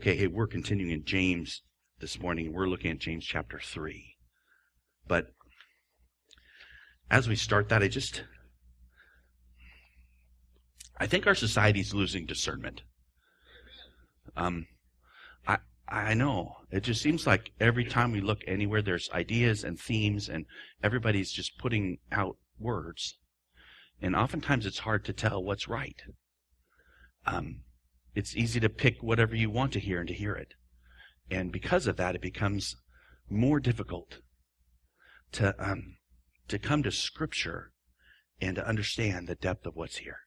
Okay, hey, we're continuing in James this morning. We're looking at James chapter 3. But as we start that, I just, I think our society is losing discernment. Um, I, I know. It just seems like every time we look anywhere, there's ideas and themes, and everybody's just putting out words. And oftentimes it's hard to tell what's right. Um, it's easy to pick whatever you want to hear and to hear it. And because of that, it becomes more difficult to, um, to come to Scripture and to understand the depth of what's here.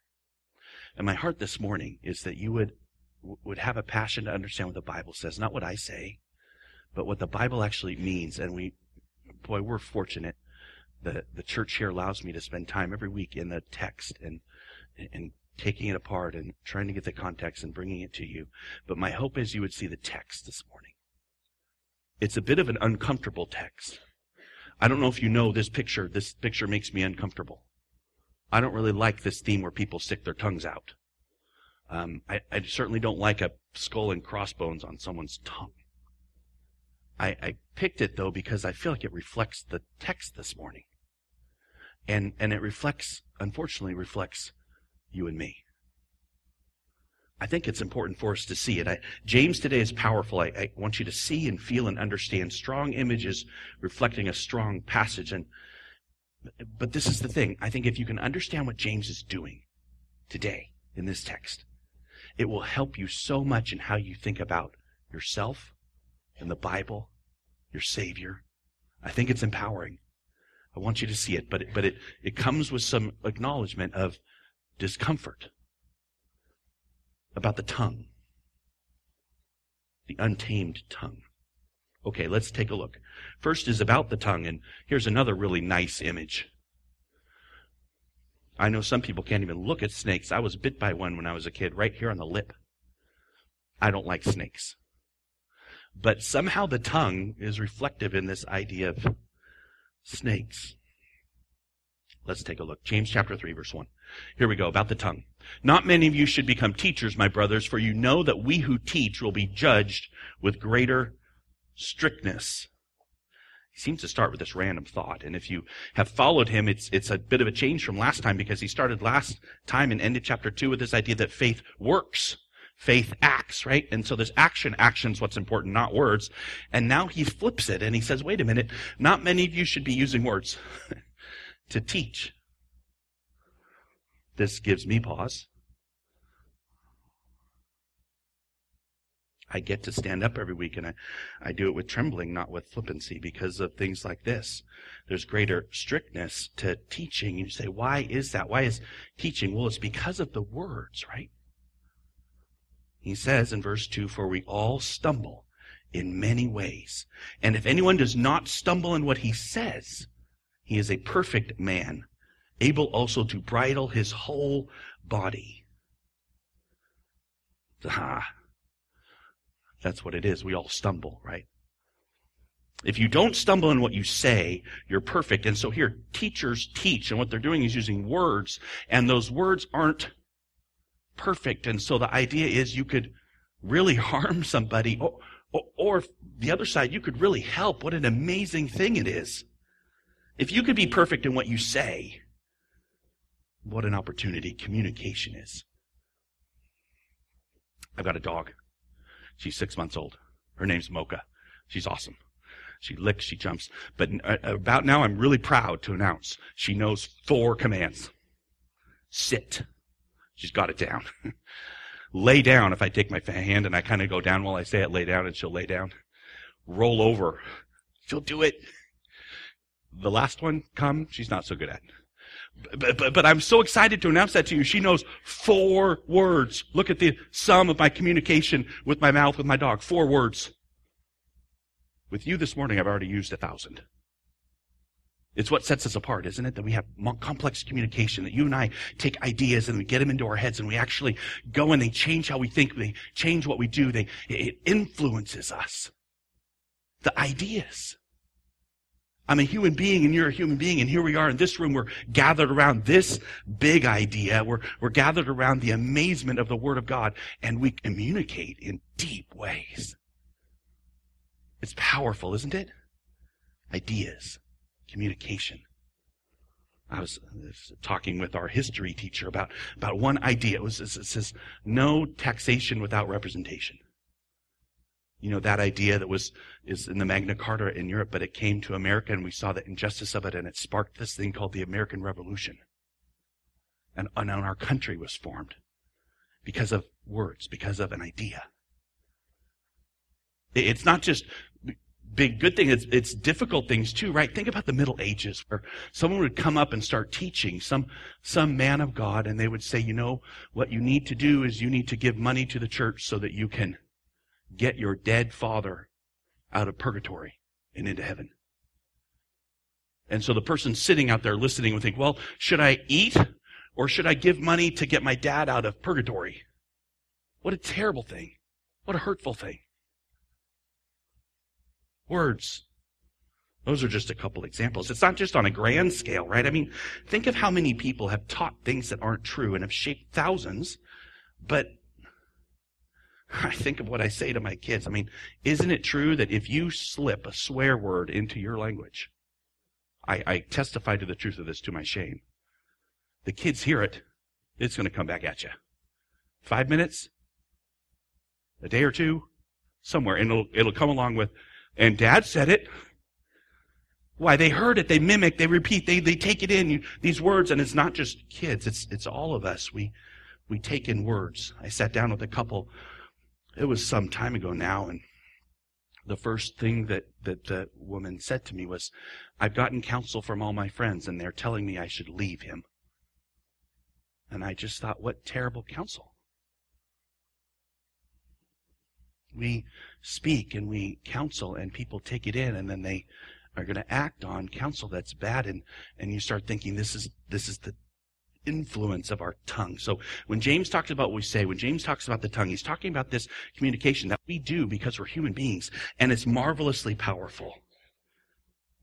And my heart this morning is that you would would have a passion to understand what the Bible says, not what I say, but what the Bible actually means. And we, boy, we're fortunate. The the church here allows me to spend time every week in the text and and taking it apart and trying to get the context and bringing it to you. But my hope is you would see the text this morning. It's a bit of an uncomfortable text. I don't know if you know this picture. This picture makes me uncomfortable. I don't really like this theme where people stick their tongues out. Um, I, I, certainly don't like a skull and crossbones on someone's tongue. I, I picked it though because I feel like it reflects the text this morning. And, and it reflects, unfortunately, reflects you and me. I think it's important for us to see it. I, James today is powerful. I, I, want you to see and feel and understand strong images reflecting a strong passage. And but this is the thing. I think if you can understand what James is doing today in this text, it will help you so much in how you think about yourself and the Bible, your Savior. I think it's empowering. I want you to see it, but it, but it, it comes with some acknowledgement of discomfort about the tongue, the untamed tongue. Okay, let's take a look. First is about the tongue, and here's another really nice image. I know some people can't even look at snakes. I was bit by one when I was a kid, right here on the lip. I don't like snakes. But somehow the tongue is reflective in this idea of snakes. Let's take a look. James chapter 3, verse 1. Here we go, about the tongue. Not many of you should become teachers, my brothers, for you know that we who teach will be judged with greater strictness. He seems to start with this random thought. And if you have followed him, it's, it's a bit of a change from last time because he started last time and ended chapter two with this idea that faith works. Faith acts, right? And so this action. Action's what's important, not words. And now he flips it and he says, wait a minute, not many of you should be using words to teach. This gives me pause. I get to stand up every week and I, I do it with trembling, not with flippancy because of things like this. There's greater strictness to teaching. You say, why is that? Why is teaching? Well, it's because of the words, right? He says in verse 2, for we all stumble in many ways. And if anyone does not stumble in what he says, he is a perfect man, able also to bridle his whole body. Ah, that's what it is. We all stumble, right? If you don't stumble in what you say, you're perfect. And so here, teachers teach, and what they're doing is using words, and those words aren't perfect. And so the idea is you could really harm somebody, or, or, or the other side, you could really help. What an amazing thing it is. If you could be perfect in what you say, what an opportunity communication is. I've got a dog. She's six months old. Her name's Mocha. She's awesome. She licks, she jumps. But uh, about now, I'm really proud to announce she knows four commands. Sit. She's got it down. lay down if I take my hand and I kind of go down while I say it, lay down, and she'll lay down. Roll over. She'll do it. The last one, come, she's not so good at. But, but, but I'm so excited to announce that to you. She knows four words. Look at the sum of my communication with my mouth, with my dog. Four words. With you this morning, I've already used a thousand. It's what sets us apart, isn't it? That we have complex communication, that you and I take ideas and we get them into our heads and we actually go and they change how we think, they change what we do, they, it influences us. The ideas. I'm a human being and you're a human being and here we are in this room. We're gathered around this big idea. We're, we're gathered around the amazement of the Word of God and we communicate in deep ways. It's powerful, isn't it? Ideas, communication. I was, talking with our history teacher about, about one idea. It was, it says, no taxation without representation. You know, that idea that was, is in the Magna Carta in Europe, but it came to America and we saw the injustice of it and it sparked this thing called the American Revolution. And, and our country was formed because of words, because of an idea. It's not just big good thing. It's, it's difficult things too, right? Think about the Middle Ages where someone would come up and start teaching some, some man of God and they would say, you know, what you need to do is you need to give money to the church so that you can get your dead father out of purgatory and into heaven. And so the person sitting out there listening would think, well, should I eat or should I give money to get my dad out of purgatory? What a terrible thing. What a hurtful thing. Words. Those are just a couple examples. It's not just on a grand scale, right? I mean, think of how many people have taught things that aren't true and have shaped thousands, but I think of what I say to my kids. I mean, isn't it true that if you slip a swear word into your language, I, I testify to the truth of this to my shame. The kids hear it, it's going to come back at you. Five minutes, a day or two, somewhere, and it'll, it'll come along with, and dad said it. Why? They heard it, they mimic, they repeat, they, they take it in, you, these words, and it's not just kids, it's, it's all of us. We, we take in words. I sat down with a couple it was some time ago now, and the first thing that, that the woman said to me was, I've gotten counsel from all my friends, and they're telling me I should leave him. And I just thought, what terrible counsel. We speak and we counsel, and people take it in, and then they are going to act on counsel that's bad, and, and you start thinking, this is, this is the influence of our tongue. So when James talks about what we say, when James talks about the tongue, he's talking about this communication that we do because we're human beings, and it's marvelously powerful.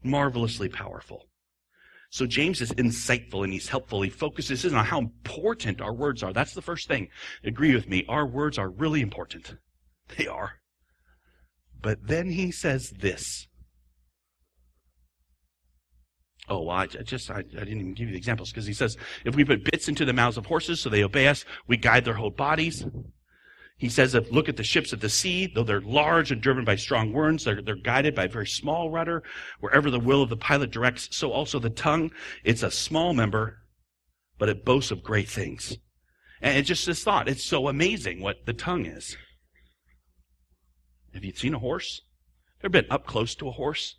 Marvelously powerful. So James is insightful and he's helpful. He focuses in on how important our words are. That's the first thing. Agree with me. Our words are really important. They are. But then he says this. Oh, well, I just, I, I, didn't even give you the examples because he says, if we put bits into the mouths of horses so they obey us, we guide their whole bodies. He says, if look at the ships at the sea, though they're large and driven by strong winds, they're, they're guided by a very small rudder. Wherever the will of the pilot directs, so also the tongue. It's a small member, but it boasts of great things. And it's just this thought. It's so amazing what the tongue is. Have you seen a horse? Ever been up close to a horse?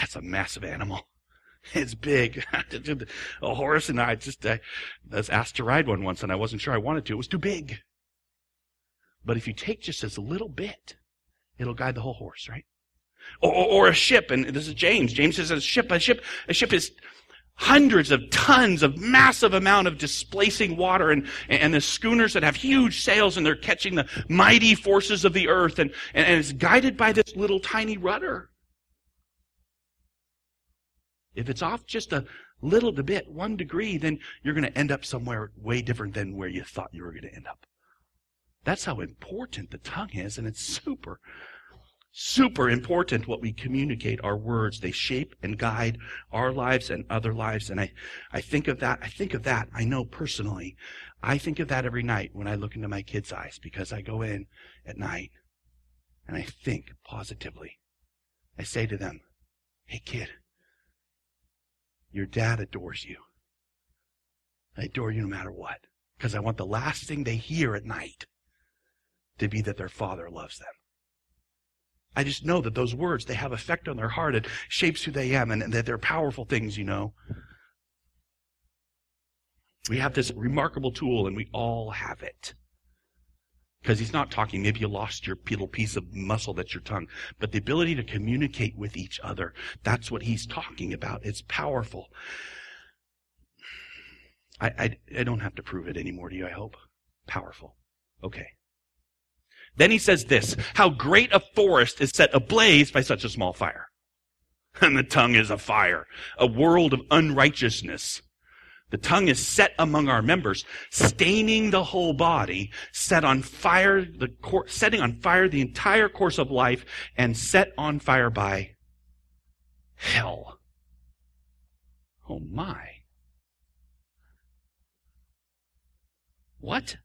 That's a massive animal. It's big. a horse and I just I was asked to ride one once and I wasn't sure I wanted to. It was too big. But if you take just this little bit, it'll guide the whole horse, right? Or, or, a ship, and this is James. James says a ship, a ship, a ship is hundreds of tons of massive amount of displacing water and, and the schooners that have huge sails and they're catching the mighty forces of the earth and, and it's guided by this little tiny rudder. If it's off just a little bit, one degree, then you're going to end up somewhere way different than where you thought you were going to end up. That's how important the tongue is, and it's super, super important what we communicate, our words. They shape and guide our lives and other lives. And I, I think of that, I think of that, I know personally. I think of that every night when I look into my kids' eyes because I go in at night and I think positively. I say to them, hey kid, your dad adores you. I adore you no matter what. Because I want the last thing they hear at night to be that their father loves them. I just know that those words, they have effect on their heart. It shapes who they am and, and that they're powerful things, you know. We have this remarkable tool and we all have it. Because he's not talking, maybe you lost your little piece of muscle that's your tongue, but the ability to communicate with each other. That's what he's talking about. It's powerful. I, I, I don't have to prove it anymore to you, I hope. Powerful. Okay. Then he says this, how great a forest is set ablaze by such a small fire. and the tongue is a fire, a world of unrighteousness. The tongue is set among our members, staining the whole body, set on fire, the cor- setting on fire the entire course of life, and set on fire by hell. Oh my. What?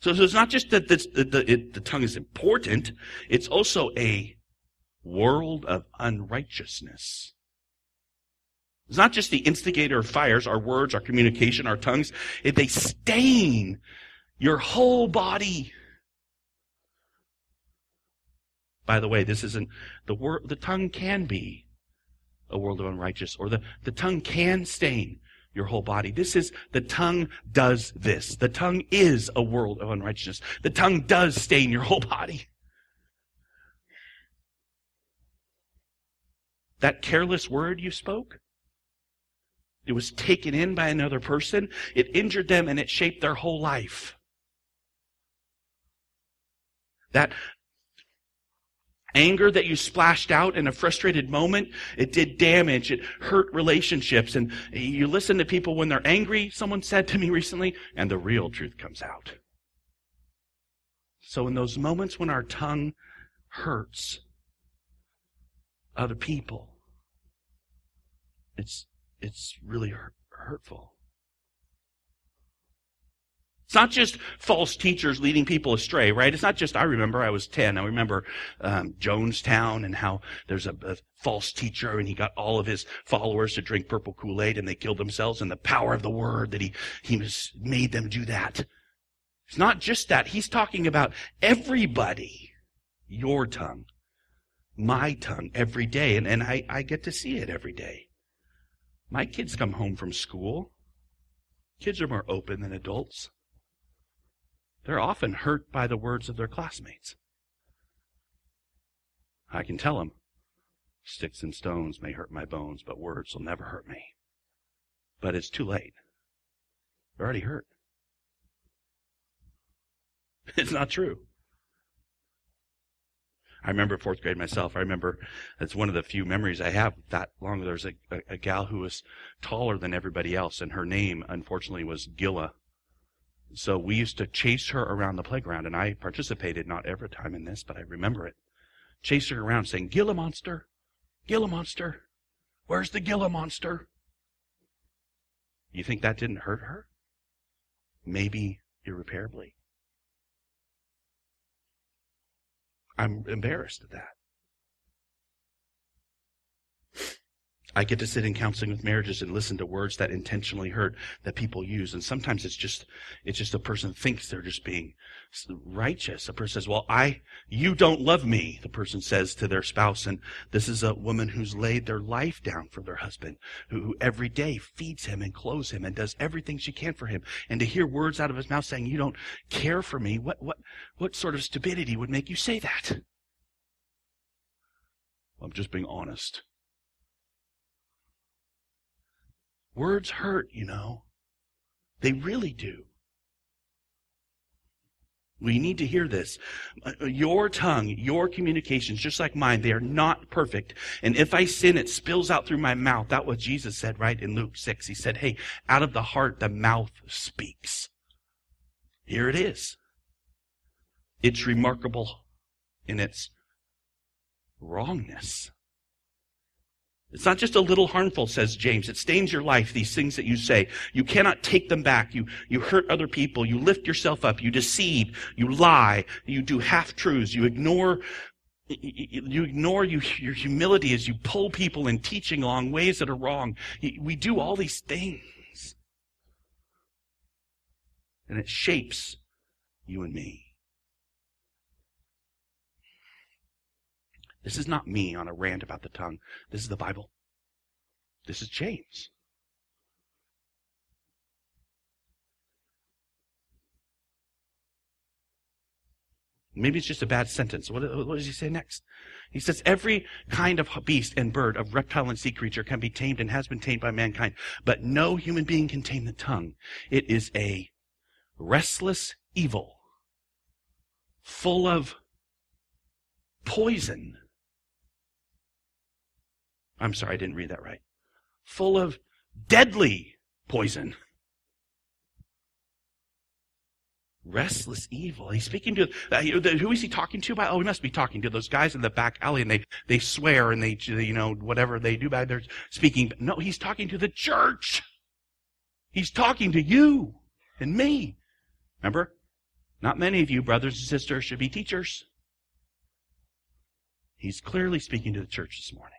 So, so it's not just that the, the, it, the tongue is important, it's also a world of unrighteousness. It's not just the instigator of fires, our words, our communication, our tongues. They stain your whole body. By the way, this isn't the word, the tongue can be a world of unrighteous, or the, the tongue can stain your whole body. This is, the tongue does this. The tongue is a world of unrighteousness. The tongue does stain your whole body. That careless word you spoke, it was taken in by another person. It injured them and it shaped their whole life. That anger that you splashed out in a frustrated moment, it did damage. It hurt relationships. And you listen to people when they're angry, someone said to me recently, and the real truth comes out. So in those moments when our tongue hurts other people, it's it's really hurtful. It's not just false teachers leading people astray, right? It's not just, I remember I was 10. I remember um, Jonestown and how there's a, a, false teacher and he got all of his followers to drink purple Kool-Aid and they killed themselves and the power of the word that he, he made them do that. It's not just that. He's talking about everybody. Your tongue. My tongue every day. And, and I, I get to see it every day. My kids come home from school. Kids are more open than adults. They're often hurt by the words of their classmates. I can tell them, sticks and stones may hurt my bones, but words will never hurt me. But it's too late. They're already hurt. It's not true. I remember fourth grade myself. I remember it's one of the few memories I have that long. There was a, a, a gal who was taller than everybody else, and her name, unfortunately, was Gilla. So we used to chase her around the playground, and I participated not every time in this, but I remember it. Chase her around saying, Gilla monster, Gilla monster, where's the Gilla monster? You think that didn't hurt her? Maybe irreparably. I'm embarrassed at that. I get to sit in counseling with marriages and listen to words that intentionally hurt that people use. And sometimes it's just, it's just a person thinks they're just being righteous. A person says, well, I, you don't love me, the person says to their spouse. And this is a woman who's laid their life down for their husband, who, who every day feeds him and clothes him and does everything she can for him. And to hear words out of his mouth saying, you don't care for me, what, what, what sort of stupidity would make you say that? I'm just being honest. Words hurt, you know. They really do. We need to hear this. Your tongue, your communications, just like mine, they are not perfect. And if I sin, it spills out through my mouth. That's what Jesus said, right? In Luke 6. He said, hey, out of the heart, the mouth speaks. Here it is. It's remarkable in its wrongness. It's not just a little harmful, says James. It stains your life, these things that you say. You cannot take them back. You, you hurt other people. You lift yourself up. You deceive. You lie. You do half truths. You ignore, you ignore you, your humility as you pull people in teaching along ways that are wrong. We do all these things. And it shapes you and me. This is not me on a rant about the tongue. This is the Bible. This is James. Maybe it's just a bad sentence. What, what, does he say next? He says, Every kind of beast and bird, of reptile and sea creature can be tamed and has been tamed by mankind, but no human being can tame the tongue. It is a restless evil, full of poison I'm sorry, I didn't read that right. Full of deadly poison. Restless evil. He's speaking to, uh, who is he talking to? By, oh, he must be talking to those guys in the back alley and they, they swear and they, you know, whatever they do by their speaking. But no, he's talking to the church. He's talking to you and me. Remember? Not many of you, brothers and sisters, should be teachers. He's clearly speaking to the church this morning.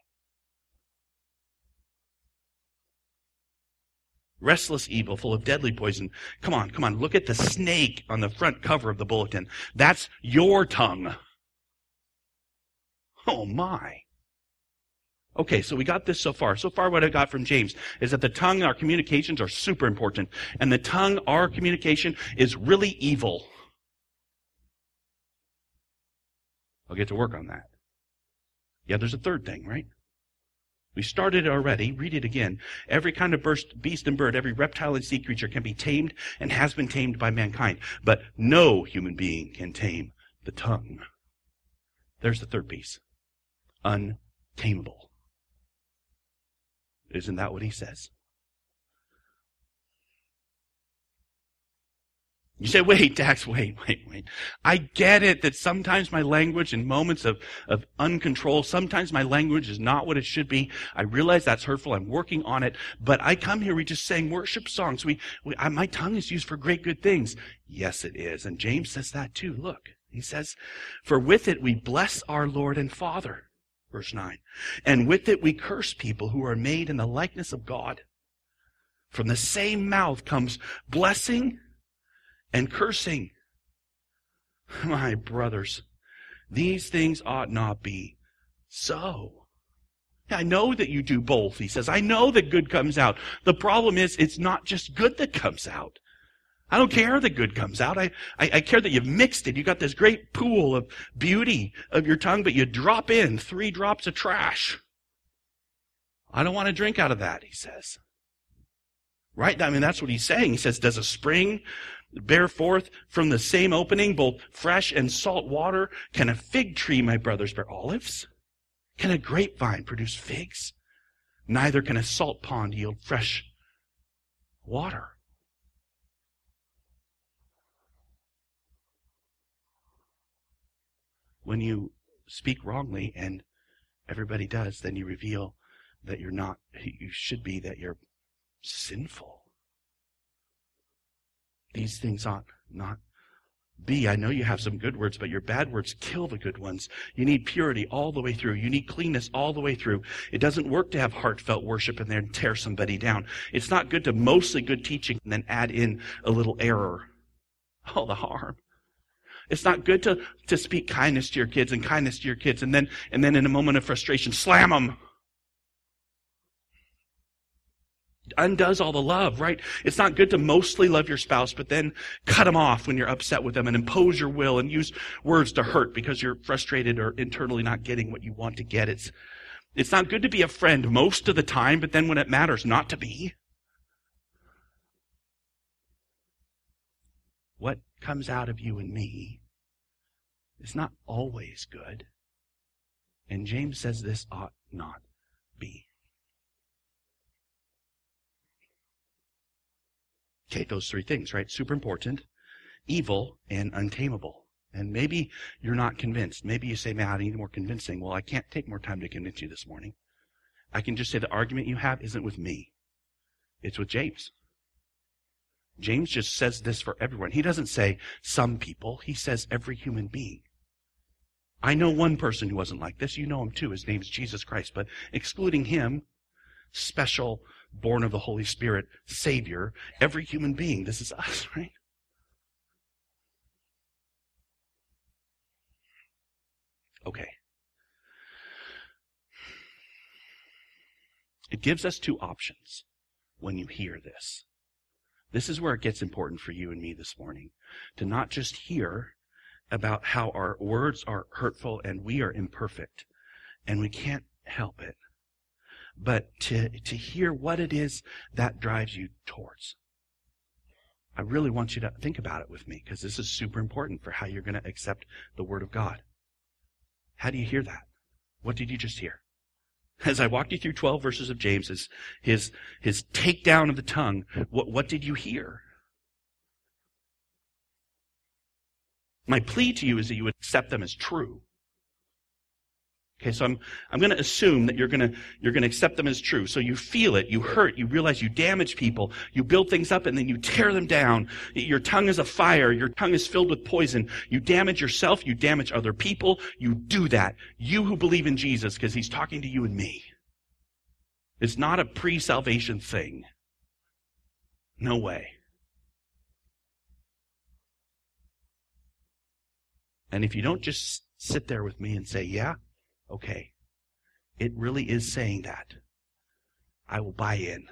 Restless evil, full of deadly poison. Come on, come on. Look at the snake on the front cover of the bulletin. That's your tongue. Oh my. Okay, so we got this so far. So far, what I got from James is that the tongue, our communications are super important. And the tongue, our communication, is really evil. I'll get to work on that. Yeah, there's a third thing, right? We started it already. Read it again. Every kind of beast and bird, every reptile and sea creature can be tamed and has been tamed by mankind. But no human being can tame the tongue. There's the third piece. Untamable. Isn't that what he says? You say, wait, Dax, wait, wait, wait. I get it that sometimes my language in moments of, of uncontrol, sometimes my language is not what it should be. I realize that's hurtful. I'm working on it. But I come here, we just sang worship songs. We, we I, my tongue is used for great good things. Yes, it is. And James says that too. Look, he says, for with it we bless our Lord and Father. Verse 9. And with it we curse people who are made in the likeness of God. From the same mouth comes blessing and cursing. My brothers, these things ought not be so. I know that you do both, he says. I know that good comes out. The problem is, it's not just good that comes out. I don't care that good comes out. I, I, I, care that you've mixed it. You got this great pool of beauty of your tongue, but you drop in three drops of trash. I don't want to drink out of that, he says. Right? I mean, that's what he's saying. He says, does a spring bear forth from the same opening both fresh and salt water? Can a fig tree, my brothers, bear olives? Can a grapevine produce figs? Neither can a salt pond yield fresh water. When you speak wrongly, and everybody does, then you reveal that you're not, you should be, that you're sinful. These things ought not be. I know you have some good words, but your bad words kill the good ones. You need purity all the way through. You need cleanness all the way through. It doesn't work to have heartfelt worship and then tear somebody down. It's not good to mostly good teaching and then add in a little error. All the harm. It's not good to, to speak kindness to your kids and kindness to your kids and then, and then in a moment of frustration, slam them. Undoes all the love, right? It's not good to mostly love your spouse, but then cut them off when you're upset with them and impose your will and use words to hurt because you're frustrated or internally not getting what you want to get. It's, it's not good to be a friend most of the time, but then when it matters, not to be. What comes out of you and me is not always good. And James says this ought not be. Okay, those three things, right? Super important, evil, and untamable. And maybe you're not convinced. Maybe you say, man, I need more convincing. Well, I can't take more time to convince you this morning. I can just say the argument you have isn't with me. It's with James. James just says this for everyone. He doesn't say some people. He says every human being. I know one person who wasn't like this. You know him too. His name's Jesus Christ. But excluding him, special born of the Holy Spirit, Savior, every human being. This is us, right? Okay. It gives us two options when you hear this. This is where it gets important for you and me this morning. To not just hear about how our words are hurtful and we are imperfect and we can't help it, but to, to hear what it is that drives you towards. I really want you to think about it with me because this is super important for how you're going to accept the Word of God. How do you hear that? What did you just hear? As I walked you through 12 verses of James, his, his, his takedown of the tongue, what, what did you hear? My plea to you is that you would accept them as true. Okay, so I'm, I'm going to assume that you're going to, you're going to accept them as true. So you feel it, you hurt, you realize you damage people, you build things up and then you tear them down. Your tongue is a fire, your tongue is filled with poison. You damage yourself, you damage other people, you do that. You who believe in Jesus, because he's talking to you and me. It's not a pre-salvation thing. No way. And if you don't just sit there with me and say, yeah, okay, it really is saying that, I will buy in.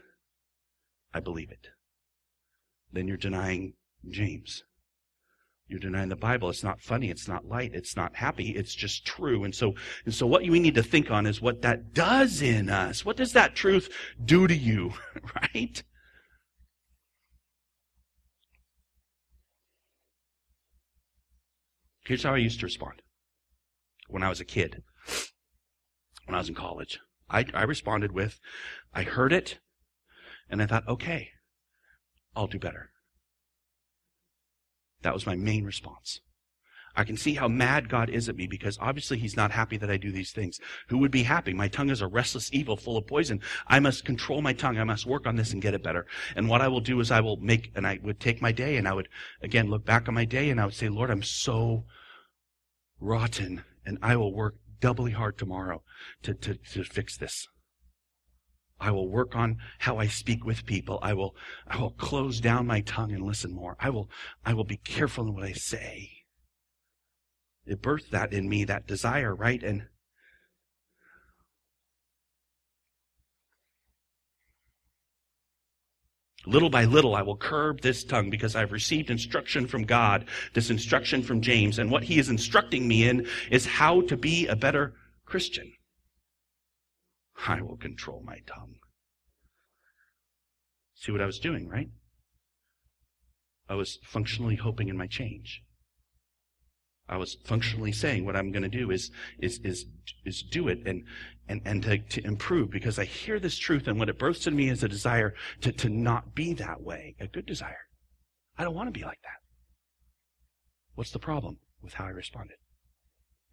I believe it. Then you're denying James. You're denying the Bible. It's not funny. It's not light. It's not happy. It's just true. And so, and so what we need to think on is what that does in us. What does that truth do to you? right? Here's how I used to respond when I was a kid, when I was in college. I, I responded with, I heard it, and I thought, okay, I'll do better. That was my main response. I can see how mad God is at me because obviously He's not happy that I do these things. Who would be happy? My tongue is a restless evil full of poison. I must control my tongue. I must work on this and get it better. And what I will do is I will make, and I would take my day and I would, again, look back on my day and I would say, Lord, I'm so rotten and I will work doubly hard tomorrow to, to, to fix this. I will work on how I speak with people. I will, I will close down my tongue and listen more. I will, I will be careful in what I say. It birthed that in me, that desire, right? And Little by little, I will curb this tongue because I've received instruction from God, this instruction from James. And what he is instructing me in is how to be a better Christian. I will control my tongue. See what I was doing, right? I was functionally hoping in my change. I was functionally saying what I'm going to do is, is, is, is do it and, and, and to, to improve because I hear this truth and what it births in me is a desire to, to not be that way, a good desire. I don't want to be like that. What's the problem with how I responded?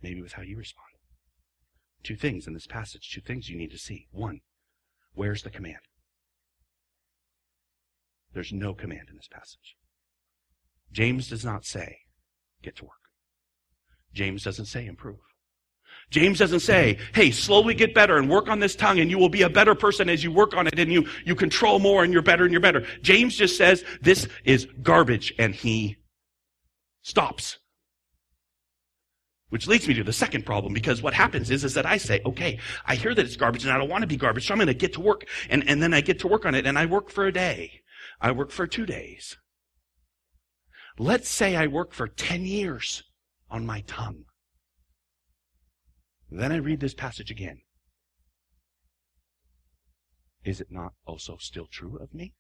Maybe with how you respond. Two things in this passage, two things you need to see. One, where's the command? There's no command in this passage. James does not say, get to work. James doesn't say improve. James doesn't say, hey, slowly get better and work on this tongue and you will be a better person as you work on it and you, you control more and you're better and you're better. James just says this is garbage and he stops. Which leads me to the second problem because what happens is, is that I say, okay, I hear that it's garbage and I don't want to be garbage, so I'm going to get to work. And, and then I get to work on it and I work for a day. I work for two days. Let's say I work for 10 years on my tongue. Then I read this passage again. Is it not also still true of me?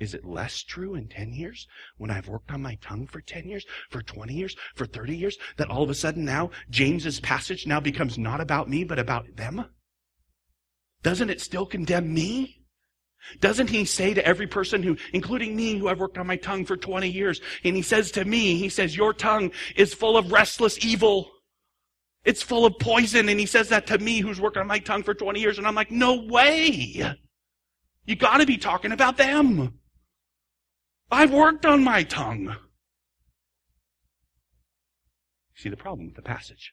Is it less true in 10 years when I've worked on my tongue for 10 years, for 20 years, for 30 years, that all of a sudden now James's passage now becomes not about me, but about them? Doesn't it still condemn me? Doesn't he say to every person who, including me, who I've worked on my tongue for 20 years, and he says to me, he says, your tongue is full of restless evil. It's full of poison. And he says that to me, who's worked on my tongue for 20 years. And I'm like, no way. You gotta be talking about them. I've worked on my tongue. See the problem with the passage?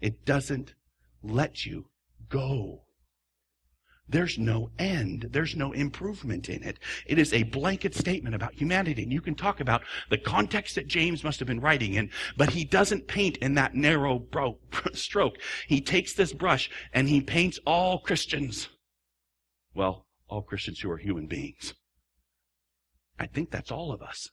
It doesn't let you go. There's no end. There's no improvement in it. It is a blanket statement about humanity. And you can talk about the context that James must have been writing in, but he doesn't paint in that narrow bro- stroke. He takes this brush and he paints all Christians. Well, all Christians who are human beings. I think that's all of us.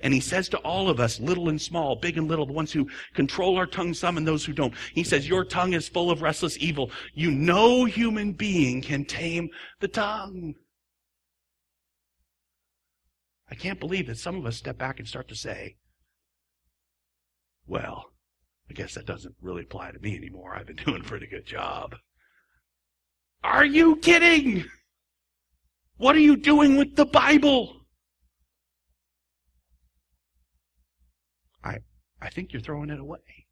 And he says to all of us, little and small, big and little, the ones who control our tongue some and those who don't, he says, your tongue is full of restless evil. You no human being can tame the tongue. I can't believe that some of us step back and start to say, well, I guess that doesn't really apply to me anymore. I've been doing a pretty good job. Are you kidding? What are you doing with the Bible? I, think you're throwing it away.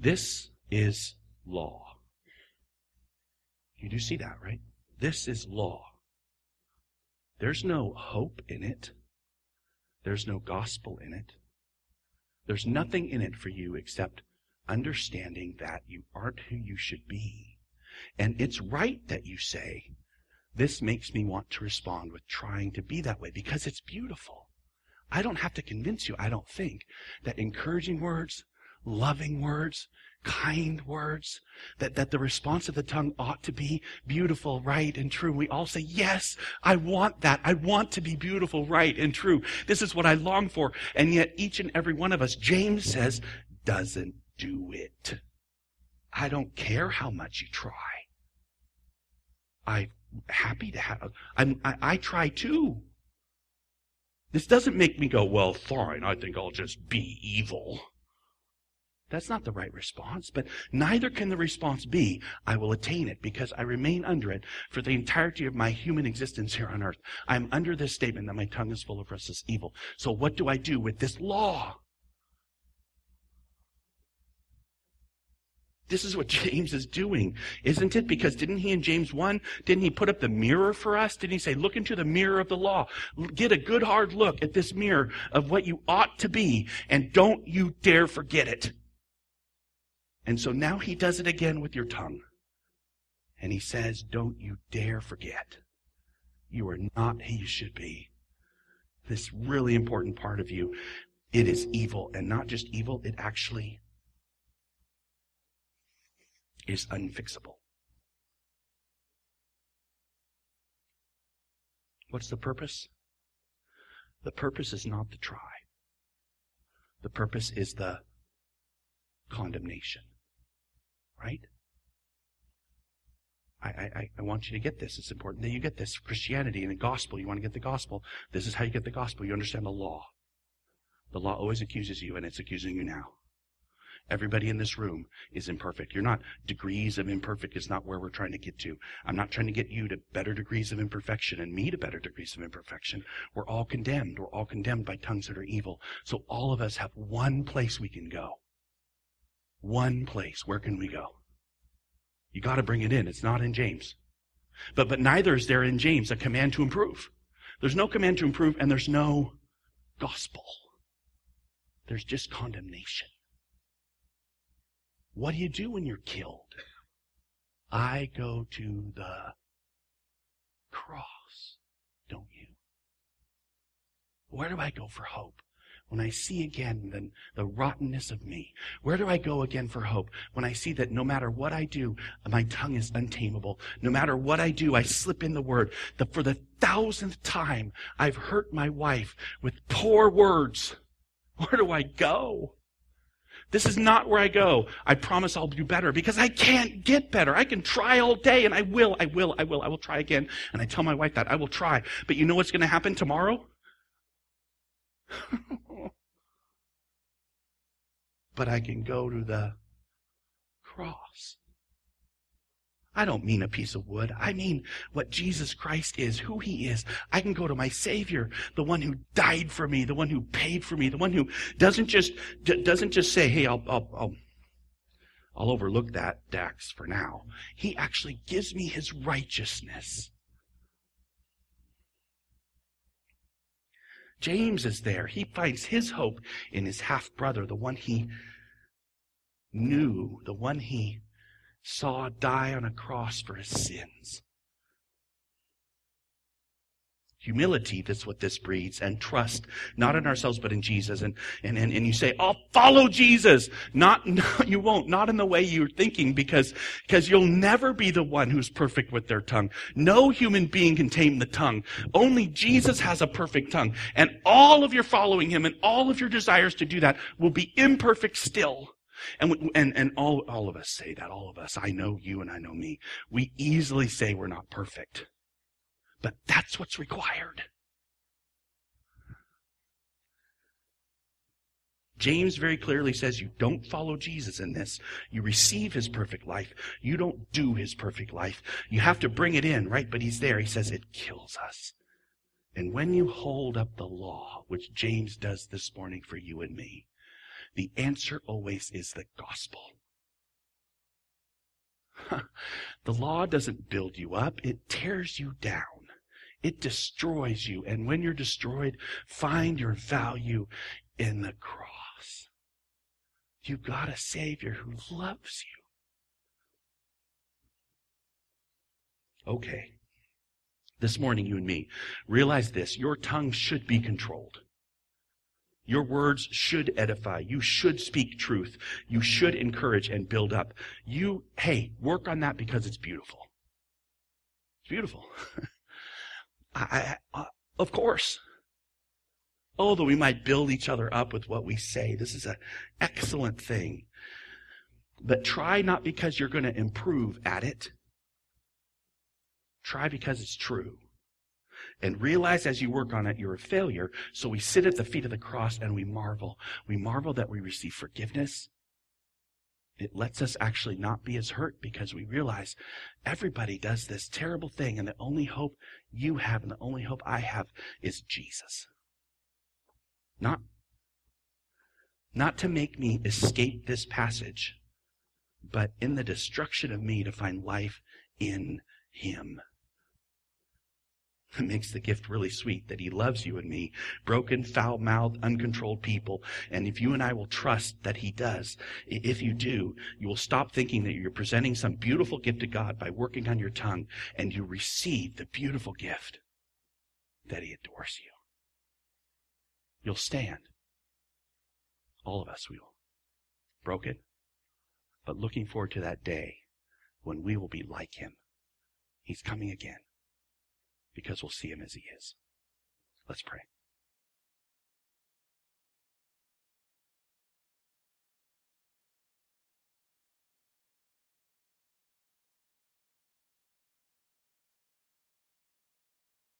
This is law. You do see that, right? This is law. There's no hope in it. There's no gospel in it. There's nothing in it for you except understanding that you aren't who you should be. And it's right that you say, this makes me want to respond with trying to be that way because it's beautiful. I don't have to convince you, I don't think, that encouraging words, loving words, kind words, that, that the response of the tongue ought to be beautiful, right, and true. We all say, yes, I want that. I want to be beautiful, right, and true. This is what I long for. And yet each and every one of us, James says, doesn't do it. I don't care how much you try. I'm happy to have, I'm, I, I try too. This doesn't make me go, well, fine, I think I'll just be evil. That's not the right response, but neither can the response be, I will attain it because I remain under it for the entirety of my human existence here on earth. I'm under this statement that my tongue is full of restless evil. So what do I do with this law? This is what James is doing, isn't it? Because didn't he in James 1, didn't he put up the mirror for us? Didn't he say, look into the mirror of the law. Get a good hard look at this mirror of what you ought to be, and don't you dare forget it. And so now he does it again with your tongue. And he says, Don't you dare forget. You are not who you should be. This really important part of you, it is evil. And not just evil, it actually is unfixable. What's the purpose? The purpose is not to try. The purpose is the condemnation. Right? I, I, I want you to get this. It's important that you get this. Christianity and the gospel. You want to get the gospel. This is how you get the gospel. You understand the law. The law always accuses you, and it's accusing you now. Everybody in this room is imperfect. You're not degrees of imperfect is not where we're trying to get to. I'm not trying to get you to better degrees of imperfection and me to better degrees of imperfection. We're all condemned. We're all condemned by tongues that are evil. So all of us have one place we can go. One place. Where can we go? You got to bring it in. It's not in James. But, but neither is there in James a command to improve. There's no command to improve and there's no gospel. There's just condemnation. What do you do when you're killed? I go to the cross, don't you? Where do I go for hope? when I see again the, the rottenness of me? Where do I go again for hope? When I see that no matter what I do, my tongue is untamable. No matter what I do, I slip in the word. The, for the thousandth time, I've hurt my wife with poor words. Where do I go? This is not where I go. I promise I'll do better because I can't get better. I can try all day and I will, I will, I will, I will try again. And I tell my wife that I will try. But you know what's going to happen tomorrow? but I can go to the cross. I don't mean a piece of wood. I mean what Jesus Christ is, who he is. I can go to my Savior, the one who died for me, the one who paid for me, the one who doesn't just, doesn't just say, hey, I'll, I'll, I'll, I'll overlook that, Dax, for now. He actually gives me his righteousness. James is there. He finds his hope in his half brother, the one he knew, the one he saw die on a cross for his sins. Humility, that's what this breeds, and trust, not in ourselves, but in Jesus. And, and, and, and you say, I'll follow Jesus. Not, no, you won't, not in the way you're thinking, because, because you'll never be the one who's perfect with their tongue. No human being can tame the tongue. Only Jesus has a perfect tongue. And all of your following him and all of your desires to do that will be imperfect still. And, and, and all, all of us say that, all of us. I know you and I know me. We easily say we're not perfect. But that's what's required. James very clearly says you don't follow Jesus in this. You receive his perfect life. You don't do his perfect life. You have to bring it in, right? But he's there. He says it kills us. And when you hold up the law, which James does this morning for you and me, the answer always is the gospel. the law doesn't build you up, it tears you down. It destroys you. And when you're destroyed, find your value in the cross. You've got a Savior who loves you. Okay. This morning, you and me, realize this. Your tongue should be controlled. Your words should edify. You should speak truth. You should encourage and build up. You, hey, work on that because it's beautiful. It's beautiful. I, I, uh, of course. Oh, that we might build each other up with what we say. This is an excellent thing. But try not because you're going to improve at it. Try because it's true. And realize as you work on it, you're a failure. So we sit at the feet of the cross and we marvel. We marvel that we receive forgiveness. It lets us actually not be as hurt because we realize everybody does this terrible thing and the only hope you have and the only hope I have is Jesus. Not, not to make me escape this passage, but in the destruction of me to find life in Him. It makes the gift really sweet that He loves you and me, broken, foul mouthed, uncontrolled people. And if you and I will trust that He does, if you do, you will stop thinking that you're presenting some beautiful gift to God by working on your tongue, and you receive the beautiful gift that He adores you. You'll stand. All of us we will. Broken, but looking forward to that day when we will be like Him. He's coming again because we'll see him as he is. Let's pray.